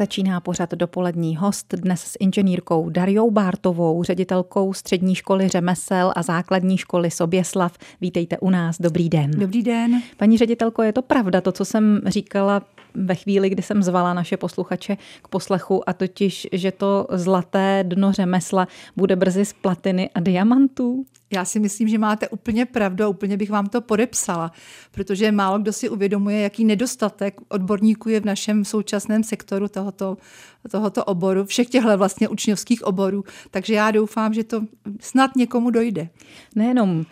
Začíná pořad dopolední host dnes s inženýrkou Dariou Bártovou, ředitelkou střední školy řemesel a základní školy Soběslav. Vítejte u nás, dobrý den. Dobrý den. Paní ředitelko, je to pravda, to, co jsem říkala ve chvíli, kdy jsem zvala naše posluchače k poslechu, a totiž, že to zlaté dno řemesla bude brzy z platiny a diamantů? Já si myslím, že máte úplně pravdu a úplně bych vám to podepsala, protože málo kdo si uvědomuje, jaký nedostatek odborníků je v našem současném sektoru tohoto, tohoto oboru, všech těchto vlastně učňovských oborů. Takže já doufám, že to snad někomu dojde. Nejenom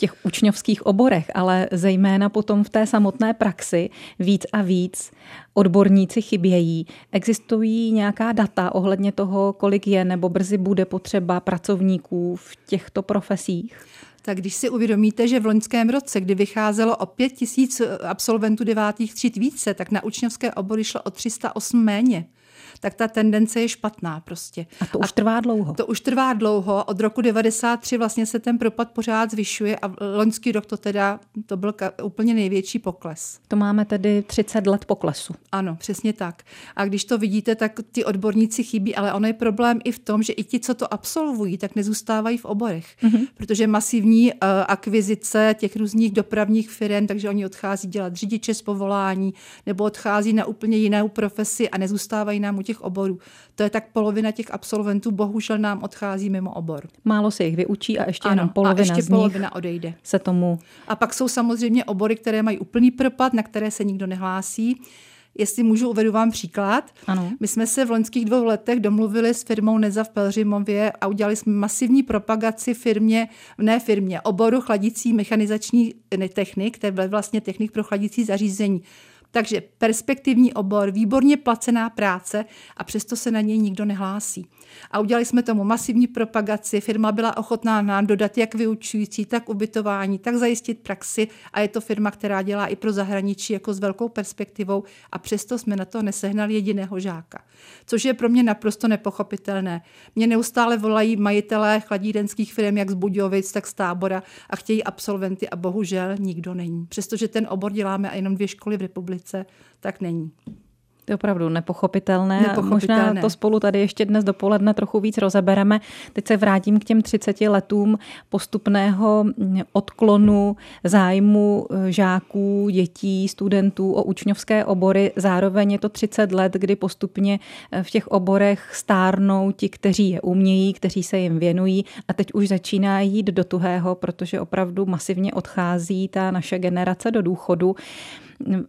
těch učňovských oborech, ale zejména potom v té samotné praxi víc a víc odborníci chybějí. Existují nějaká data ohledně toho, kolik je nebo brzy bude potřeba pracovníků v těchto profesích? tak když si uvědomíte, že v loňském roce, kdy vycházelo o 5 tisíc absolventů devátých tříd více, tak na učňovské obory šlo o 308 méně tak ta tendence je špatná prostě. A to už a trvá dlouho. To už trvá dlouho. Od roku 93 vlastně se ten propad pořád zvyšuje a loňský rok to teda, to byl úplně největší pokles. To máme tedy 30 let poklesu. Ano, přesně tak. A když to vidíte, tak ty odborníci chybí, ale ono je problém i v tom, že i ti, co to absolvují, tak nezůstávají v oborech, mm-hmm. protože masivní uh, akvizice těch různých dopravních firm, takže oni odchází dělat řidiče z povolání nebo odchází na úplně jinou profesi a nezůstávají nám u těch oborů. To je tak polovina těch absolventů, bohužel nám odchází mimo obor. Málo se jich vyučí a ještě ano, jenom polovina a ještě z polovina nich odejde. Se tomu. A pak jsou samozřejmě obory, které mají úplný propad, na které se nikdo nehlásí. Jestli můžu, uvedu vám příklad. Ano. My jsme se v loňských dvou letech domluvili s firmou Neza v Pelřimově a udělali jsme masivní propagaci firmě, ne firmě, oboru chladící mechanizační technik, to je vlastně technik pro chladící zařízení. Takže perspektivní obor, výborně placená práce a přesto se na něj nikdo nehlásí. A udělali jsme tomu masivní propagaci, firma byla ochotná nám dodat jak vyučující, tak ubytování, tak zajistit praxi a je to firma, která dělá i pro zahraničí jako s velkou perspektivou a přesto jsme na to nesehnali jediného žáka. Což je pro mě naprosto nepochopitelné. Mě neustále volají majitelé chladírenských firm jak z Budějovic, tak z Tábora a chtějí absolventy a bohužel nikdo není. Přestože ten obor děláme a jenom dvě školy v republice, tak není. To je opravdu nepochopitelné. nepochopitelné. Možná to spolu tady ještě dnes dopoledne trochu víc rozebereme. Teď se vrátím k těm 30 letům postupného odklonu zájmu eh, žáků, dětí, studentů o učňovské obory. Zároveň je to 30 let, kdy postupně eh, v těch oborech stárnou ti, kteří je umějí, kteří se jim věnují a teď už začíná jít do tuhého, protože opravdu masivně odchází ta naše generace do důchodu.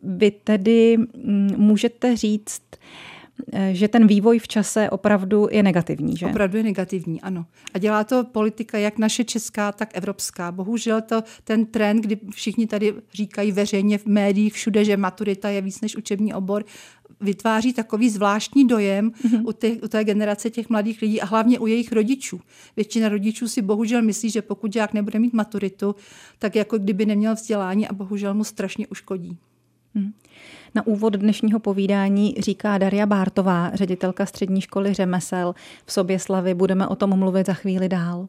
Vy tedy mm, můžete říct, eh, že ten vývoj v čase opravdu je negativní, že? Opravdu je negativní, ano. A dělá to politika jak naše česká, tak evropská. Bohužel to ten trend, kdy všichni tady říkají veřejně v médiích všude, že maturita je víc než učební obor, vytváří takový zvláštní dojem mm-hmm. u, té, u té generace těch mladých lidí a hlavně u jejich rodičů. Většina rodičů si bohužel myslí, že pokud žák nebude mít maturitu, tak jako kdyby neměl vzdělání a bohužel mu strašně uškodí. Hmm. Na úvod dnešního povídání říká Daria Bártová, ředitelka střední školy řemesel v Soběslavi. Budeme o tom mluvit za chvíli dál.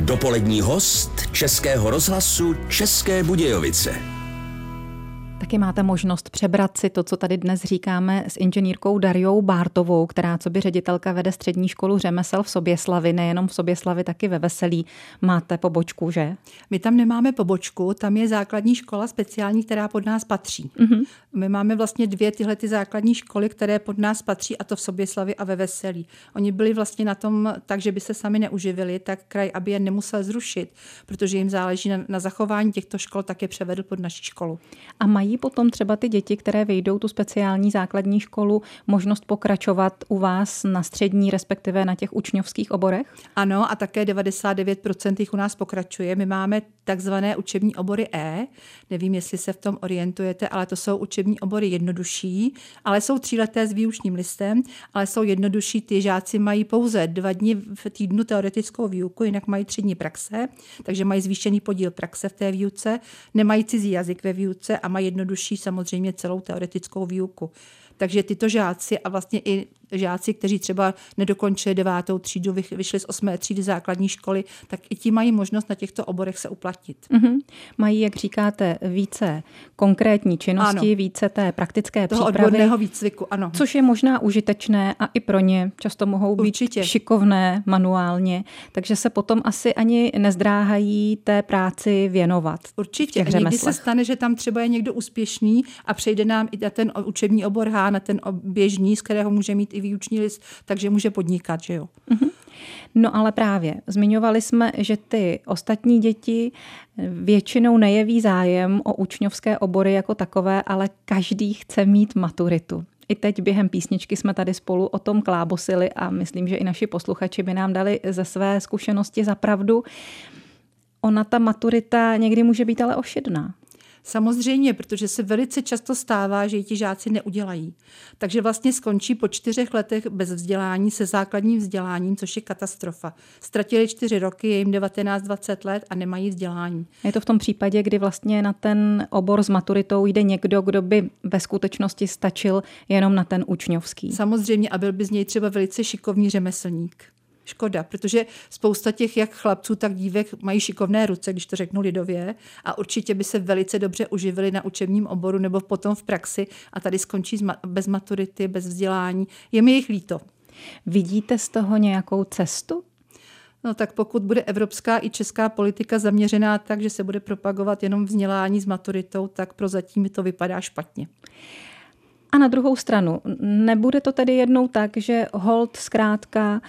Dopolední host Českého rozhlasu České Budějovice. Taky máte možnost přebrat si to, co tady dnes říkáme s inženýrkou Dariou Bártovou, která co by ředitelka vede střední školu řemesel v Soběslavi, nejenom v Soběslavi, taky ve Veselí. Máte pobočku, že? My tam nemáme pobočku, tam je základní škola speciální, která pod nás patří. Mm-hmm. My máme vlastně dvě tyhle ty základní školy, které pod nás patří, a to v Soběslavi a ve Veselí. Oni byli vlastně na tom tak, že by se sami neuživili, tak kraj, aby je nemusel zrušit, protože jim záleží na, na zachování těchto škol, tak je převedl pod naši školu. A mají potom třeba ty děti, které vyjdou tu speciální základní školu, možnost pokračovat u vás na střední, respektive na těch učňovských oborech? Ano, a také 99% jich u nás pokračuje. My máme takzvané učební obory E. Nevím, jestli se v tom orientujete, ale to jsou učební obory jednodušší, ale jsou tříleté s výučním listem, ale jsou jednodušší. Ty žáci mají pouze dva dny v týdnu teoretickou výuku, jinak mají tři dny praxe, takže mají zvýšený podíl praxe v té výuce, nemají cizí jazyk ve výuce a mají jednodušší samozřejmě celou teoretickou výuku. Takže tyto žáci a vlastně i žáci, kteří třeba nedokončili devátou třídu, vyšli z osmé třídy základní školy, tak i ti mají možnost na těchto oborech se uplatnit. Mm-hmm. Mají, jak říkáte, více konkrétní činnosti, ano. více té praktické Toho přípravy. odborného výcviku, ano. Což je možná užitečné a i pro ně často mohou být Určitě. šikovné manuálně, takže se potom asi ani nezdráhají té práci věnovat. Určitě. Někdy se stane, že tam třeba je někdo úspěšný a přejde nám i na ten učební obor H, na ten běžný, z kterého může mít i výuční list, takže může podnikat, že jo. Mm-hmm. No ale právě, zmiňovali jsme, že ty ostatní děti většinou nejeví zájem o učňovské obory jako takové, ale každý chce mít maturitu. I teď během písničky jsme tady spolu o tom klábosili a myslím, že i naši posluchači by nám dali ze své zkušenosti za pravdu. Ona ta maturita někdy může být ale ošidná. Samozřejmě, protože se velice často stává, že ji ti žáci neudělají. Takže vlastně skončí po čtyřech letech bez vzdělání se základním vzděláním, což je katastrofa. Ztratili čtyři roky, je jim 19-20 let a nemají vzdělání. Je to v tom případě, kdy vlastně na ten obor s maturitou jde někdo, kdo by ve skutečnosti stačil jenom na ten učňovský. Samozřejmě a byl by z něj třeba velice šikovný řemeslník škoda, protože spousta těch jak chlapců, tak dívek mají šikovné ruce, když to řeknu lidově, a určitě by se velice dobře uživili na učebním oboru nebo potom v praxi a tady skončí bez maturity, bez vzdělání. Je mi jich líto. Vidíte z toho nějakou cestu? No tak pokud bude evropská i česká politika zaměřená tak, že se bude propagovat jenom vzdělání s maturitou, tak prozatím mi to vypadá špatně. A na druhou stranu, nebude to tedy jednou tak, že hold zkrátka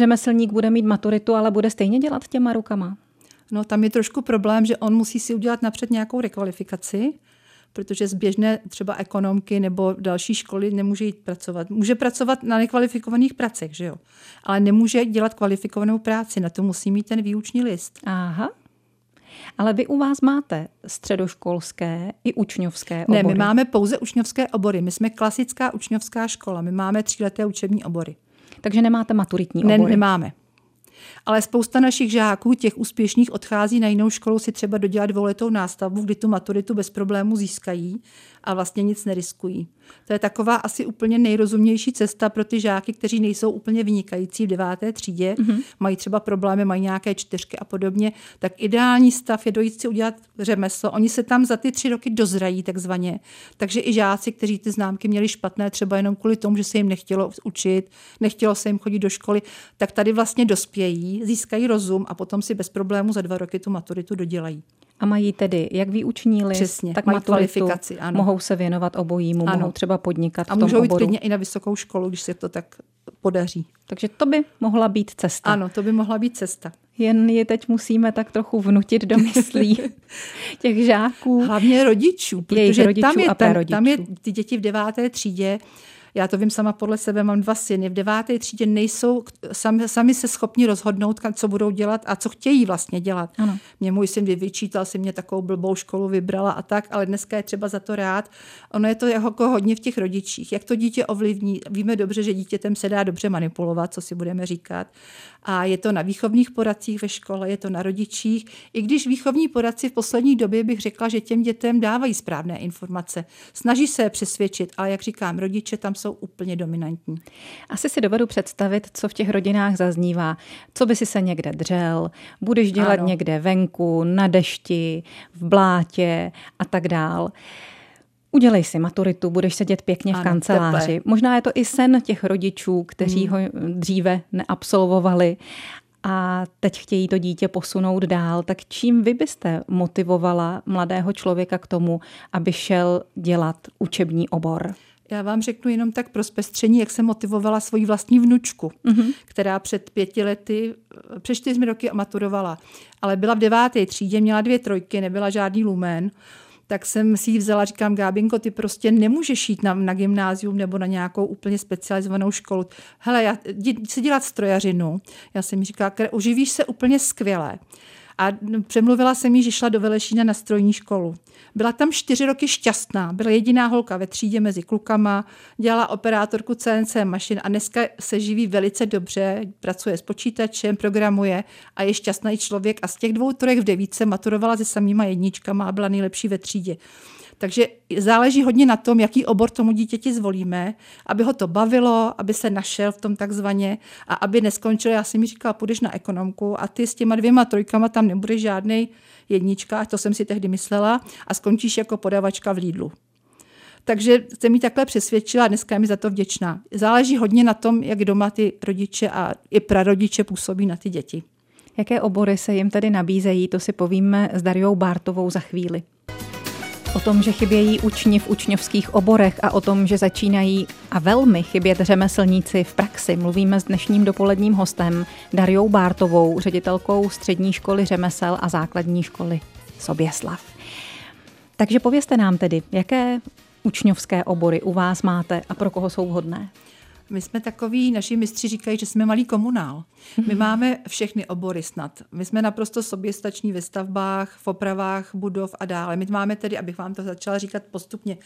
řemeslník bude mít maturitu, ale bude stejně dělat těma rukama? No tam je trošku problém, že on musí si udělat napřed nějakou rekvalifikaci, protože z běžné třeba ekonomky nebo další školy nemůže jít pracovat. Může pracovat na nekvalifikovaných pracech, že jo? Ale nemůže dělat kvalifikovanou práci, na to musí mít ten výuční list. Aha. Ale vy u vás máte středoškolské i učňovské obory. Ne, my máme pouze učňovské obory. My jsme klasická učňovská škola. My máme tříleté učební obory. Takže nemáte maturitní obory? Ne, nemáme. Ale spousta našich žáků, těch úspěšných, odchází na jinou školu si třeba dodělat dvouletou nástavbu, kdy tu maturitu bez problému získají a vlastně nic neriskují. To je taková asi úplně nejrozumnější cesta pro ty žáky, kteří nejsou úplně vynikající v deváté třídě, mm-hmm. mají třeba problémy, mají nějaké čtyřky a podobně. Tak ideální stav je dojít si udělat řemeslo. Oni se tam za ty tři roky dozrají takzvaně. Takže i žáci, kteří ty známky měli špatné, třeba jenom kvůli tomu, že se jim nechtělo učit, nechtělo se jim chodit do školy, tak tady vlastně dospějí, získají rozum a potom si bez problému za dva roky tu maturitu dodělají. A mají tedy jak výuční list, Přesně, tak mají kvalifikaci. Ano. Mohou se věnovat obojímu, ano. mohou třeba podnikat A v tom můžou jít klidně i na vysokou školu, když se to tak podaří. Takže to by mohla být cesta. Ano, to by mohla být cesta. Jen je teď musíme tak trochu vnutit do myslí těch žáků. Hlavně rodičů, protože rodičů tam, je ten, tam je ty děti v deváté třídě, já to vím sama podle sebe, mám dva syny. V deváté třídě nejsou sami, sami se schopni rozhodnout, co budou dělat a co chtějí vlastně dělat. Ano. Mě můj syn vyčítal, si mě takovou blbou školu vybrala a tak, ale dneska je třeba za to rád. Ono je to jako hodně v těch rodičích. Jak to dítě ovlivní? Víme dobře, že dítětem se dá dobře manipulovat, co si budeme říkat a je to na výchovních poradcích ve škole, je to na rodičích. I když výchovní poradci v poslední době bych řekla, že těm dětem dávají správné informace. Snaží se je přesvědčit, ale jak říkám, rodiče tam jsou úplně dominantní. Asi si dovedu představit, co v těch rodinách zaznívá. Co by si se někde dřel, budeš dělat ano. někde venku, na dešti, v blátě a tak dál. Udělej si maturitu, budeš sedět pěkně ano, v kanceláři. Teple. Možná je to i sen těch rodičů, kteří hmm. ho dříve neabsolvovali a teď chtějí to dítě posunout dál. Tak čím vy byste motivovala mladého člověka k tomu, aby šel dělat učební obor? Já vám řeknu jenom tak pro zpestření, jak jsem motivovala svoji vlastní vnučku, mm-hmm. která před pěti lety, před čtyřmi roky maturovala, ale byla v deváté třídě, měla dvě trojky, nebyla žádný lumen tak jsem si ji vzala, říkám, Gábinko, ty prostě nemůžeš jít na, na gymnázium nebo na nějakou úplně specializovanou školu. Hele, já chci dělat strojařinu. Já jsem mi říkala, uživíš se úplně skvěle. A přemluvila jsem jí, že šla do Velešína na strojní školu. Byla tam čtyři roky šťastná, byla jediná holka ve třídě mezi klukama, dělala operátorku CNC mašin a dneska se živí velice dobře, pracuje s počítačem, programuje a je šťastný člověk a z těch dvou trojek v devíce maturovala se samýma jedničkama a byla nejlepší ve třídě. Takže záleží hodně na tom, jaký obor tomu dítěti zvolíme, aby ho to bavilo, aby se našel v tom takzvaně a aby neskončil, já jsem mi říkala, půjdeš na ekonomku a ty s těma dvěma trojkama tam nebude žádný jednička, to jsem si tehdy myslela, a skončíš jako podavačka v Lidlu. Takže se mi takhle přesvědčila a dneska je mi za to vděčná. Záleží hodně na tom, jak doma ty rodiče a i prarodiče působí na ty děti. Jaké obory se jim tedy nabízejí, to si povíme s Dariou Bártovou za chvíli. O tom, že chybějí učni v učňovských oborech a o tom, že začínají a velmi chybět řemeslníci v praxi, mluvíme s dnešním dopoledním hostem Dariou Bártovou, ředitelkou střední školy řemesel a základní školy Soběslav. Takže povězte nám tedy, jaké učňovské obory u vás máte a pro koho jsou vhodné? My jsme takový, naši mistři říkají, že jsme malý komunál. My mhm. máme všechny obory snad. My jsme naprosto soběstační ve stavbách, v opravách budov a dále. My máme tedy, abych vám to začala říkat postupně,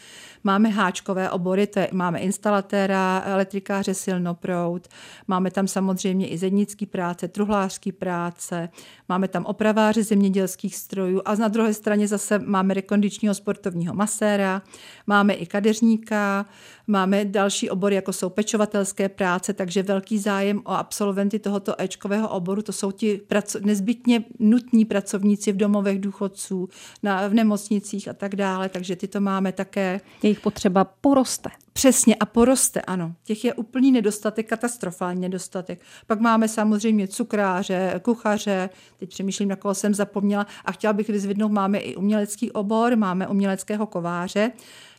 máme háčkové obory, to je, máme instalatéra, elektrikáře silnoprout, máme tam samozřejmě i zednický práce, truhlářský práce, máme tam opraváře zemědělských strojů a na druhé straně zase máme rekondičního sportovního maséra, máme i kadeřníka, máme další obory, jako jsou pečovatelské práce, takže velký zájem o absolventy tohoto Ečkového oboru, to jsou ti praco- nezbytně nutní pracovníci v domovech důchodců, na, v nemocnicích a tak dále, takže ty to máme také. Jejich potřeba poroste. Přesně a poroste, ano. Těch je úplný nedostatek, katastrofální nedostatek. Pak máme samozřejmě cukráře, kuchaře, teď přemýšlím, na koho jsem zapomněla a chtěla bych vyzvednout, máme i umělecký obor, máme uměleckého kováře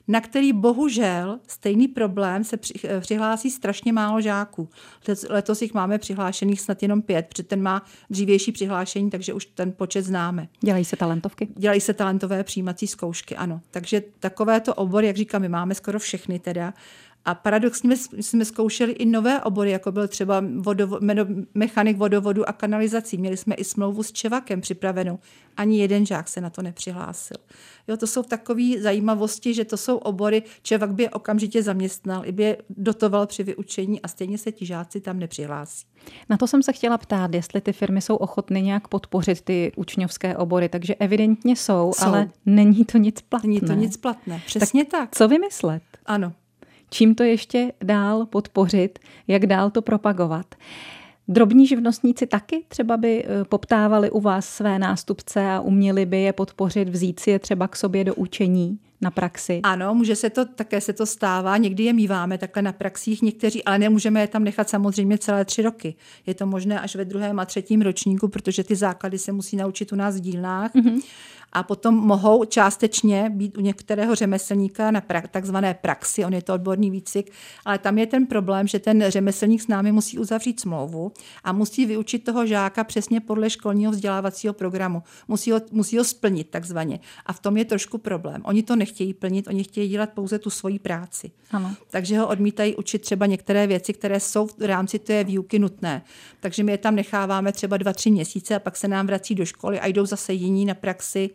na který bohužel stejný problém se eh, přihlásí strašně málo žáků. Letos jich máme přihlášených snad jenom pět, protože ten má dřívější přihlášení, takže už ten počet známe. Dělají se talentovky? Dělají se talentové přijímací zkoušky, ano. Takže takovéto obory, jak říkám, my máme skoro všechny teda. A paradoxně jsme zkoušeli i nové obory, jako byl třeba vodovo, mechanik vodovodu a kanalizací. Měli jsme i smlouvu s Čevakem připravenou. Ani jeden žák se na to nepřihlásil. Jo, to jsou takové zajímavosti, že to jsou obory, Čevak by je okamžitě zaměstnal, i by je dotoval při vyučení a stejně se ti žáci tam nepřihlásí. Na to jsem se chtěla ptát, jestli ty firmy jsou ochotny nějak podpořit ty učňovské obory, takže evidentně jsou, jsou. ale není to nic platné. Není to nic platné, přesně tak. tak. Co vymyslet? Ano, čím to ještě dál podpořit, jak dál to propagovat. Drobní živnostníci taky třeba by eh, poptávali u vás své nástupce a uměli by je podpořit, vzít si je třeba k sobě do učení na praxi. Ano, může se to, také se to stává, někdy je míváme takhle na praxích někteří, ale nemůžeme je tam nechat samozřejmě celé tři roky. Je to možné až ve druhém a třetím ročníku, protože ty základy se musí naučit u nás v dílnách. Mm-hmm a potom mohou částečně být u některého řemeslníka na pra- takzvané praxi, on je to odborný výcvik, ale tam je ten problém, že ten řemeslník s námi musí uzavřít smlouvu a musí vyučit toho žáka přesně podle školního vzdělávacího programu. Musí ho, musí ho splnit takzvaně. A v tom je trošku problém. Oni to nechtějí plnit, oni chtějí dělat pouze tu svoji práci. Ano. Takže ho odmítají učit třeba některé věci, které jsou v rámci té výuky nutné. Takže my je tam necháváme třeba dva, tři měsíce a pak se nám vrací do školy a jdou zase jiní na praxi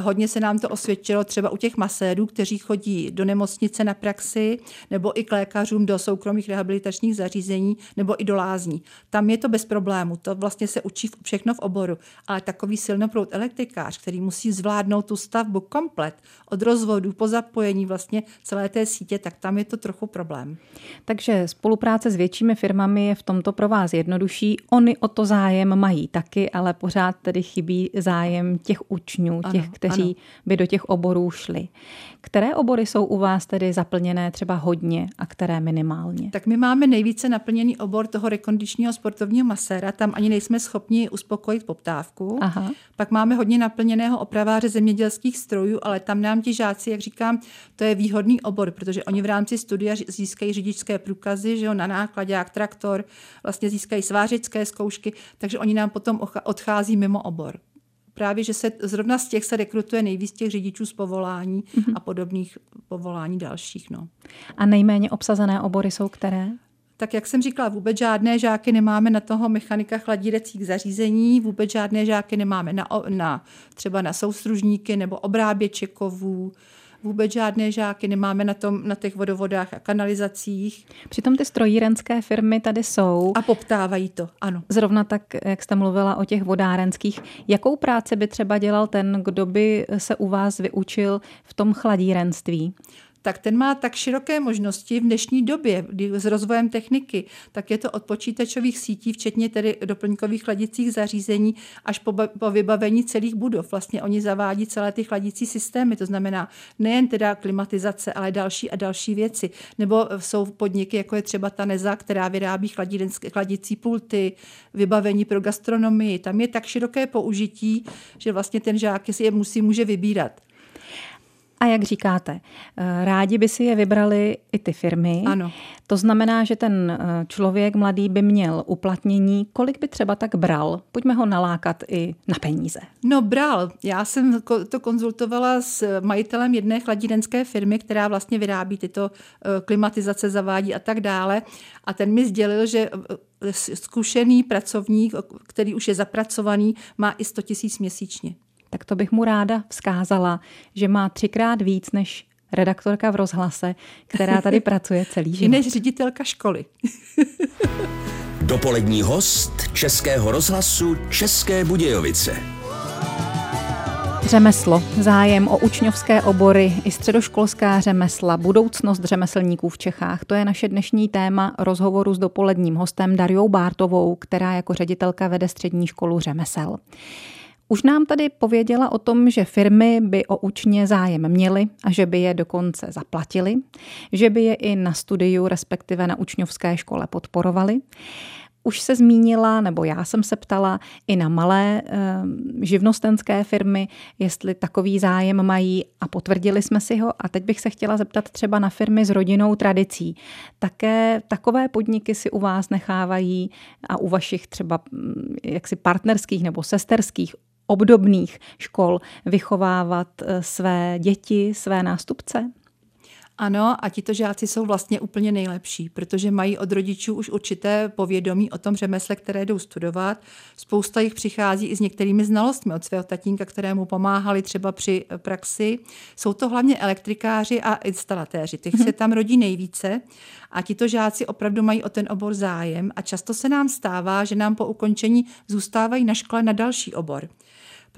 Hodně se nám to osvědčilo třeba u těch masérů, kteří chodí do nemocnice na praxi, nebo i k lékařům do soukromých rehabilitačních zařízení, nebo i do lázní. Tam je to bez problému, to vlastně se učí všechno v oboru, ale takový silnoprout elektrikář, který musí zvládnout tu stavbu komplet, od rozvodu po zapojení vlastně celé té sítě, tak tam je to trochu problém. Takže spolupráce s většími firmami je v tomto pro vás jednodušší. Oni o to zájem mají taky, ale pořád tedy chybí zájem těch učňů, těch, kteří ano. by do těch oborů šli. Které obory jsou u vás tedy zaplněné třeba hodně a které minimálně? Tak my máme nejvíce naplněný obor toho rekondičního sportovního maséra, tam ani nejsme schopni uspokojit poptávku. Aha. Pak máme hodně naplněného opraváře zemědělských strojů, ale tam nám ti žáci, jak říkám, to je výhodný obor, protože oni v rámci studia získají řidičské průkazy, že jo, na nákladě, jak traktor, vlastně získají svářické zkoušky, takže oni nám potom odchází mimo obor právě, že se zrovna z těch se rekrutuje nejvíc těch řidičů z povolání mm-hmm. a podobných povolání dalších. No. A nejméně obsazené obory jsou které? tak jak jsem říkala, vůbec žádné žáky nemáme na toho mechanika chladírecích zařízení, vůbec žádné žáky nemáme na, na třeba na soustružníky nebo obráběče kovů, vůbec žádné žáky nemáme na, tom, na těch vodovodách a kanalizacích. Přitom ty strojírenské firmy tady jsou. A poptávají to, ano. Zrovna tak, jak jste mluvila o těch vodárenských. Jakou práci by třeba dělal ten, kdo by se u vás vyučil v tom chladírenství? Tak ten má tak široké možnosti v dnešní době s rozvojem techniky, tak je to od počítačových sítí, včetně tedy doplňkových chladicích zařízení, až po, po vybavení celých budov. Vlastně oni zavádí celé ty chladicí systémy, to znamená nejen teda klimatizace, ale další a další věci. Nebo jsou podniky, jako je třeba ta Neza, která vyrábí chladicí pulty, vybavení pro gastronomii. Tam je tak široké použití, že vlastně ten žák si je musí může vybírat. A jak říkáte, eh, rádi by si je vybrali i ty firmy. Ano. To znamená, že ten eh, člověk mladý by měl uplatnění. Kolik by třeba tak bral? Pojďme ho nalákat i na peníze. No bral. Já jsem to konzultovala s majitelem jedné chladírenské firmy, která vlastně vyrábí tyto eh, klimatizace, zavádí a tak dále. A ten mi sdělil, že zkušený pracovník, který už je zapracovaný, má i 100 tisíc měsíčně tak to bych mu ráda vzkázala, že má třikrát víc než redaktorka v rozhlase, která tady pracuje celý život. Než ředitelka školy. Dopolední host Českého rozhlasu České Budějovice. Řemeslo, zájem o učňovské obory i středoškolská řemesla, budoucnost řemeslníků v Čechách. To je naše dnešní téma rozhovoru s dopoledním hostem Dariou Bártovou, která jako ředitelka vede střední školu řemesel. Už nám tady pověděla o tom, že firmy by o učně zájem měly a že by je dokonce zaplatili, že by je i na studiu, respektive na učňovské škole podporovali. Už se zmínila, nebo já jsem se ptala i na malé e, živnostenské firmy, jestli takový zájem mají a potvrdili jsme si ho. A teď bych se chtěla zeptat třeba na firmy s rodinnou tradicí. Také takové podniky si u vás nechávají a u vašich třeba jaksi partnerských nebo sesterských obdobných škol vychovávat eh, své děti, své nástupce? Ano, a tito žáci jsou vlastně úplně nejlepší, protože mají od rodičů už určité povědomí o tom řemesle, které jdou studovat. Spousta jich přichází i s některými znalostmi od svého tatínka, kterému pomáhali třeba při eh, praxi. Jsou to hlavně elektrikáři a instalatéři, těch se tam rodí nejvíce a tito žáci opravdu mají o ten obor zájem a často se nám stává, že nám po ukončení zůstávají na škole na další obor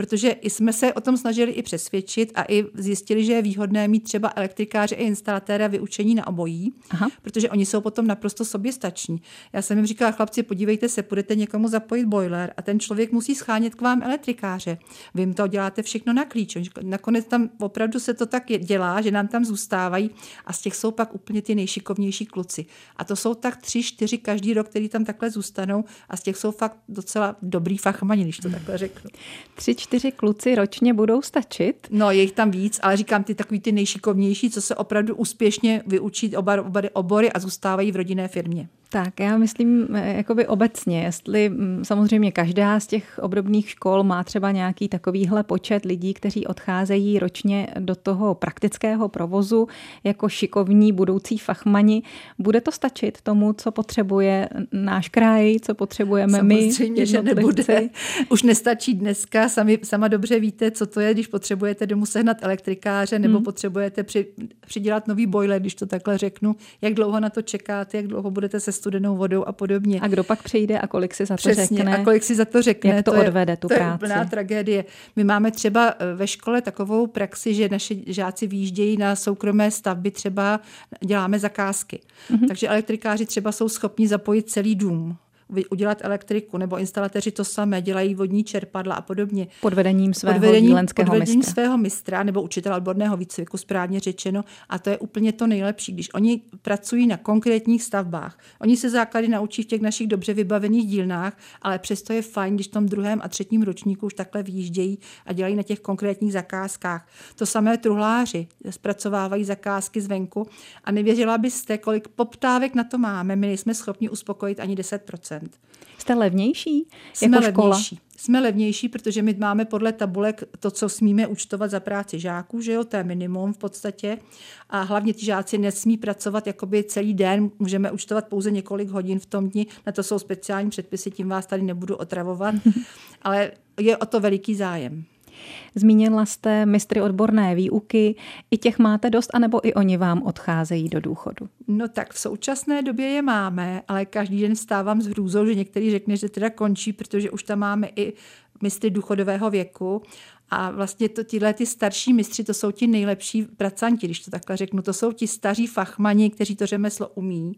protože jsme se o tom snažili i přesvědčit a i zjistili, že je výhodné mít třeba elektrikáře i instalatéra vyučení na obojí, Aha. protože oni jsou potom naprosto soběstační. Já jsem jim říkala, chlapci, podívejte se, budete někomu zapojit boiler a ten člověk musí schánět k vám elektrikáře. Vy jim to děláte všechno na klíč. Nakonec tam opravdu se to tak dělá, že nám tam zůstávají a z těch jsou pak úplně ty nejšikovnější kluci. A to jsou tak tři, čtyři každý rok, který tam takhle zůstanou a z těch jsou fakt docela dobrý fachmani, když to takhle řeknu. Tři, čtyři kluci ročně budou stačit? No, je jich tam víc, ale říkám ty takový ty nejšikovnější, co se opravdu úspěšně vyučí oba, oba obory a zůstávají v rodinné firmě. Tak, já myslím eh, jakoby obecně, jestli mm, samozřejmě každá z těch obdobných škol má třeba nějaký takovýhle počet lidí, kteří odcházejí ročně do toho praktického provozu jako šikovní budoucí fachmani, bude to stačit tomu, co potřebuje náš kraj, co potřebujeme samozřejmě, my? Samozřejmě, že nebude. Už nestačí dneska, sami, sama dobře víte, co to je, když potřebujete domů sehnat elektrikáře nebo hmm. potřebujete při, přidělat nový boiler, když to takhle řeknu, jak dlouho na to čekáte, jak dlouho budete se studenou vodou a podobně. A kdo pak přijde a kolik si za to Přesně, řekne? a kolik si za to řekne. Jak to, to odvede, tu to práci. To je plná tragédie. My máme třeba eh, ve škole takovou praxi, že naše žáci výjíždějí na soukromé stavby, třeba děláme zakázky. Mm-hmm. Takže elektrikáři třeba jsou schopni zapojit celý dům udělat elektriku, nebo instalatéři to samé, dělají vodní čerpadla a podobně. Pod vedením svého pod vedením, pod vedením mistra. svého mistra nebo učitele odborného výcviku, správně řečeno. A to je úplně to nejlepší, když oni pracují na konkrétních stavbách. Oni se základy naučí v těch našich dobře vybavených dílnách, ale přesto je fajn, když v tom druhém a třetím ročníku už takhle vyjíždějí a dělají na těch konkrétních zakázkách. To samé truhláři zpracovávají zakázky zvenku a nevěřila byste, kolik poptávek na to máme. My nejsme schopni uspokojit ani 10%. Jste levnější Jsme jako škola? Levnější. Jsme levnější, protože my máme podle tabulek to, co smíme účtovat za práci žáků, že jo, to je minimum v podstatě. A hlavně ty žáci nesmí pracovat jakoby celý den, můžeme účtovat pouze několik hodin v tom dni, na to jsou speciální předpisy, tím vás tady nebudu otravovat, ale je o to veliký zájem. Zmínila jste mistry odborné výuky. I těch máte dost, anebo i oni vám odcházejí do důchodu? No tak v současné době je máme, ale každý den stávám s hrůzou, že některý řekne, že teda končí, protože už tam máme i mistry důchodového věku a vlastně to, tyhle ty starší mistři, to jsou ti nejlepší pracanti, když to takhle řeknu. To jsou ti staří fachmani, kteří to řemeslo umí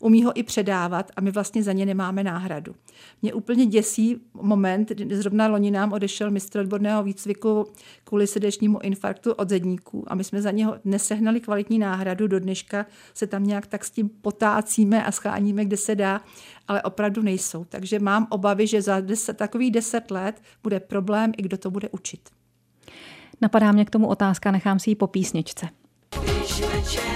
umí ho i předávat a my vlastně za ně nemáme náhradu. Mě úplně děsí moment, kdy zrovna loni nám odešel mistr odborného výcviku kvůli srdečnímu infarktu od zedníků a my jsme za něho nesehnali kvalitní náhradu, do dneška se tam nějak tak s tím potácíme a scháníme, kde se dá, ale opravdu nejsou. Takže mám obavy, že za deset, takových deset let bude problém, i kdo to bude učit. Napadá mě k tomu otázka, nechám si ji po písničce. Když večer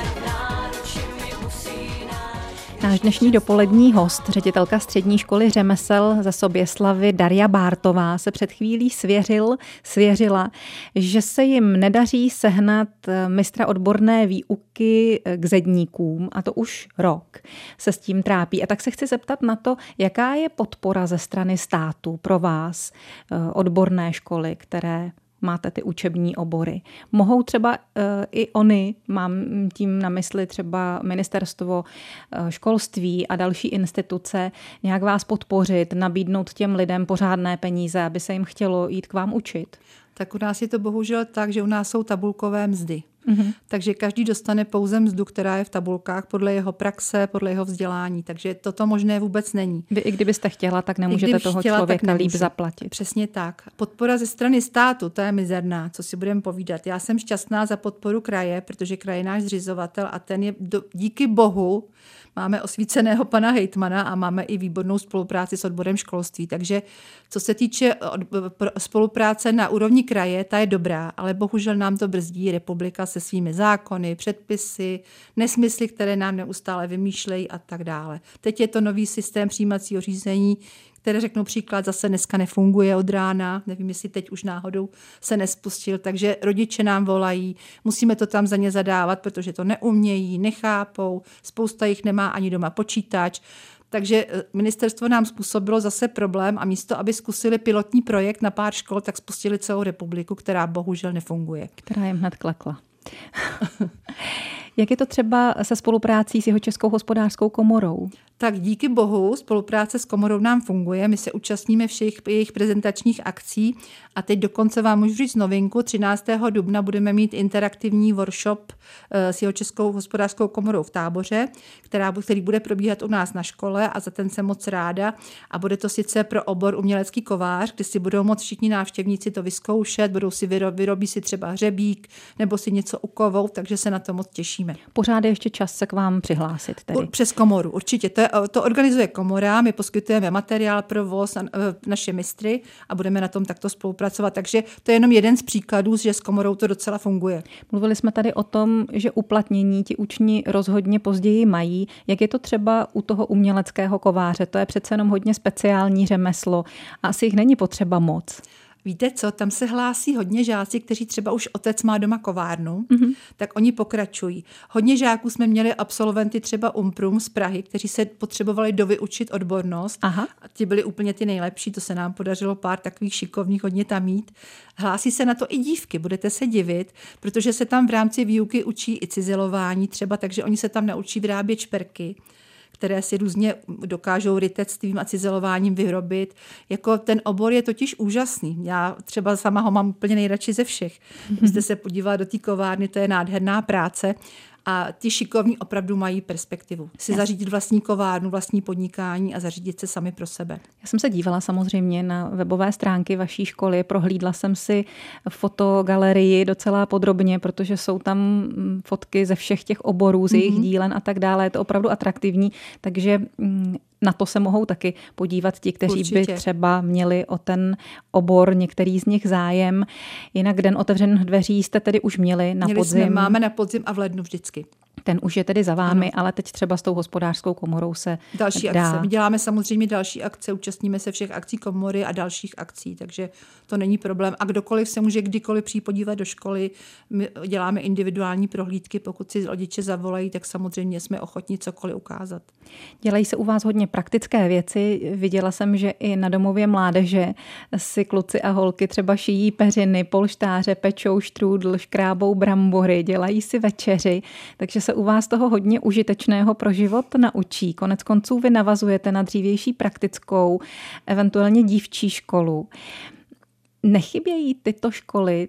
Náš dnešní dopolední host, ředitelka střední školy řemesel ze Soběslavy Daria Bártová, se před chvílí svěřil, svěřila, že se jim nedaří sehnat eh, mistra odborné výuky eh, k zedníkům, a to už rok se s tím trápí. A tak se chci zeptat na to, jaká je podpora ze strany státu pro vás, eh, odborné školy, které máte ty učební obory. Mohou třeba uh, i oni, mám tím na mysli třeba ministerstvo uh, školství a další instituce, nějak vás podpořit, nabídnout těm lidem pořádné peníze, aby se jim chtělo jít k vám učit? Tak u nás je to bohužel tak, že u nás jsou tabulkové mzdy. Mm-hmm. Takže každý dostane pouze mzdu, která je v tabulkách podle jeho praxe, podle jeho vzdělání. Takže toto možné vůbec není. Vy i kdybyste chtěla, tak nemůžete toho chtěla, člověka líp zaplatit. Přesně tak. Podpora ze strany státu, to je mizerná, co si budeme povídat. Já jsem šťastná za podporu kraje, protože kraj je náš zřizovatel a ten je do, díky bohu máme osvíceného pana hejtmana a máme i výbornou spolupráci s odborem školství. Takže co se týče spolupráce na úrovni kraje, ta je dobrá, ale bohužel nám to brzdí republika se svými zákony, předpisy, nesmysly, které nám neustále vymýšlejí a tak dále. Teď je to nový systém přijímacího řízení, které řeknu příklad, zase dneska nefunguje od rána, nevím, jestli teď už náhodou se nespustil, takže rodiče nám volají, musíme to tam za ně zadávat, protože to neumějí, nechápou, spousta jich nemá ani doma počítač, takže eh, ministerstvo nám způsobilo zase problém a místo, aby zkusili pilotní projekt na pár škol, tak spustili celou republiku, která bohužel nefunguje. Která jim hned klekla. Jak je to třeba se spoluprácí s jeho Českou hospodářskou komorou? Tak díky bohu spolupráce s komorou nám funguje. My se účastníme všech jejich prezentačních akcí a teď dokonce vám můžu říct novinku. 13. dubna budeme mít interaktivní workshop eh, s jeho Českou hospodářskou komorou v táboře, která, který bude probíhat u nás na škole a za ten jsem moc ráda. A bude to sice pro obor umělecký kovář, kde si budou moct všichni návštěvníci to vyzkoušet, budou si vyrobit, vyrobí si třeba hřebík nebo si něco ukovou, takže se na to moc těšíme. Pořád je ještě čas se k vám přihlásit. Tedy. Přes komoru, určitě. To, je, to organizuje komora, my poskytujeme materiál, provoz, e, naše mistry a budeme na tom takto spolupracovat. Takže to je jenom jeden z příkladů, že s komorou to docela funguje. Mluvili jsme tady o tom, že uplatnění ti učni rozhodně později mají. Jak je to třeba u toho uměleckého kováře? To je přece jenom hodně speciální řemeslo a asi jich není potřeba moc. Víte co, tam se hlásí hodně žáci, kteří třeba už otec má doma kovárnu, mm-hmm. tak oni pokračují. Hodně žáků jsme měli absolventy třeba Umprum z Prahy, kteří se potřebovali dovyučit odbornost. Aha. A ti byli úplně ty nejlepší, to se nám podařilo pár takových šikovných hodně tam mít. Hlásí se na to i dívky, budete se divit, protože se tam v rámci výuky učí i cizelování třeba, takže oni se tam naučí vyrábět šperky které si různě dokážou rytectvím a cizelováním vyrobit. Jako ten obor je totiž úžasný. Já třeba sama ho mám úplně nejradši ze všech. Když jste se podívala do té kovárny, to je nádherná práce a ty šikovní opravdu mají perspektivu. Si zařídit vlastní kovárnu, vlastní podnikání a zařídit se sami pro sebe. Já jsem se dívala samozřejmě na webové stránky vaší školy, prohlídla jsem si fotogalerii docela podrobně, protože jsou tam mm, fotky ze všech těch oborů, z jejich mm-hmm. dílen a tak dále. Je to opravdu atraktivní, takže mm, na to se mohou taky podívat ti, kteří Určitě. by třeba měli o ten obor některý z nich zájem. Jinak den otevřených dveří jste tedy už měli na měli podzim. Jsme, máme na podzim a v lednu vždycky. Ten už je tedy za vámi, ano. ale teď třeba s tou hospodářskou komorou se Další dá. akce. My děláme samozřejmě další akce, účastníme se všech akcí komory a dalších akcí, takže to není problém. A kdokoliv se může kdykoliv přijít podívat do školy. My děláme individuální prohlídky, pokud si rodiče zavolají, tak samozřejmě jsme ochotni cokoliv ukázat. Dělají se u vás hodně praktické věci. Viděla jsem, že i na domově mládeže si kluci a holky třeba šijí peřiny, polštáře, pečou štrůdl, škrábou brambory, dělají si večeři, takže se u vás toho hodně užitečného pro život naučí. Konec konců vy navazujete na dřívější praktickou, eventuálně dívčí školu. Nechybějí tyto školy,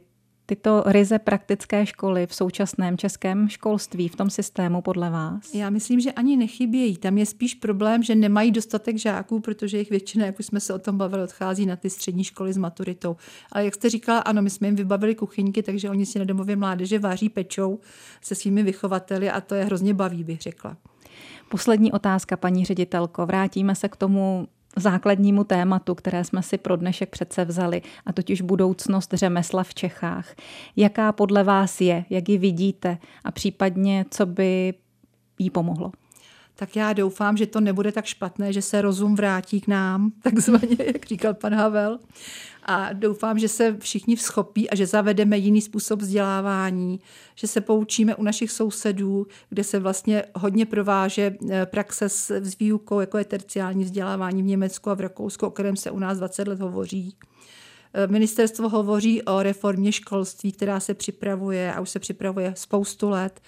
tyto ryze praktické školy v současném českém školství, v tom systému podle vás? Já myslím, že ani nechybějí. Tam je spíš problém, že nemají dostatek žáků, protože jejich většina, jak už jsme se o tom bavili, odchází na ty střední školy s maturitou. Ale jak jste říkala, ano, my jsme jim vybavili kuchyňky, takže oni si na domově mládeže váří pečou se svými vychovateli a to je hrozně baví, bych řekla. Poslední otázka, paní ředitelko. Vrátíme se k tomu základnímu tématu, které jsme si pro dnešek přece vzali, a totiž budoucnost řemesla v Čechách. Jaká podle vás je, jak ji vidíte a případně, co by jí pomohlo? Tak já doufám, že to nebude tak špatné, že se rozum vrátí k nám, takzvaně, jak říkal pan Havel. A doufám, že se všichni vzchopí a že zavedeme jiný způsob vzdělávání, že se poučíme u našich sousedů, kde se vlastně hodně prováže eh, praxe s výukou, jako je terciální vzdělávání v Německu a v Rakousku, o kterém se u nás 20 let hovoří. Eh, ministerstvo hovoří o reformě školství, která se připravuje a už se připravuje spoustu let.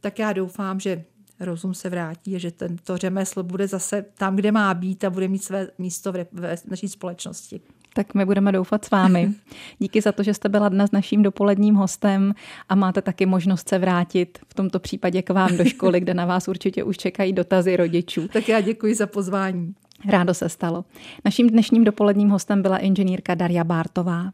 Tak já doufám, že rozum se vrátí že tento řemesl bude zase tam, kde má být a bude mít své místo v, v naší společnosti. Tak my budeme doufat s vámi. Díky za to, že jste byla dnes naším dopoledním hostem a máte taky možnost se vrátit v tomto případě k vám do školy, kde na vás určitě už čekají dotazy rodičů. Tak já děkuji za pozvání. Rádo se stalo. Naším dnešním dopoledním hostem byla inženýrka Daria Bártová.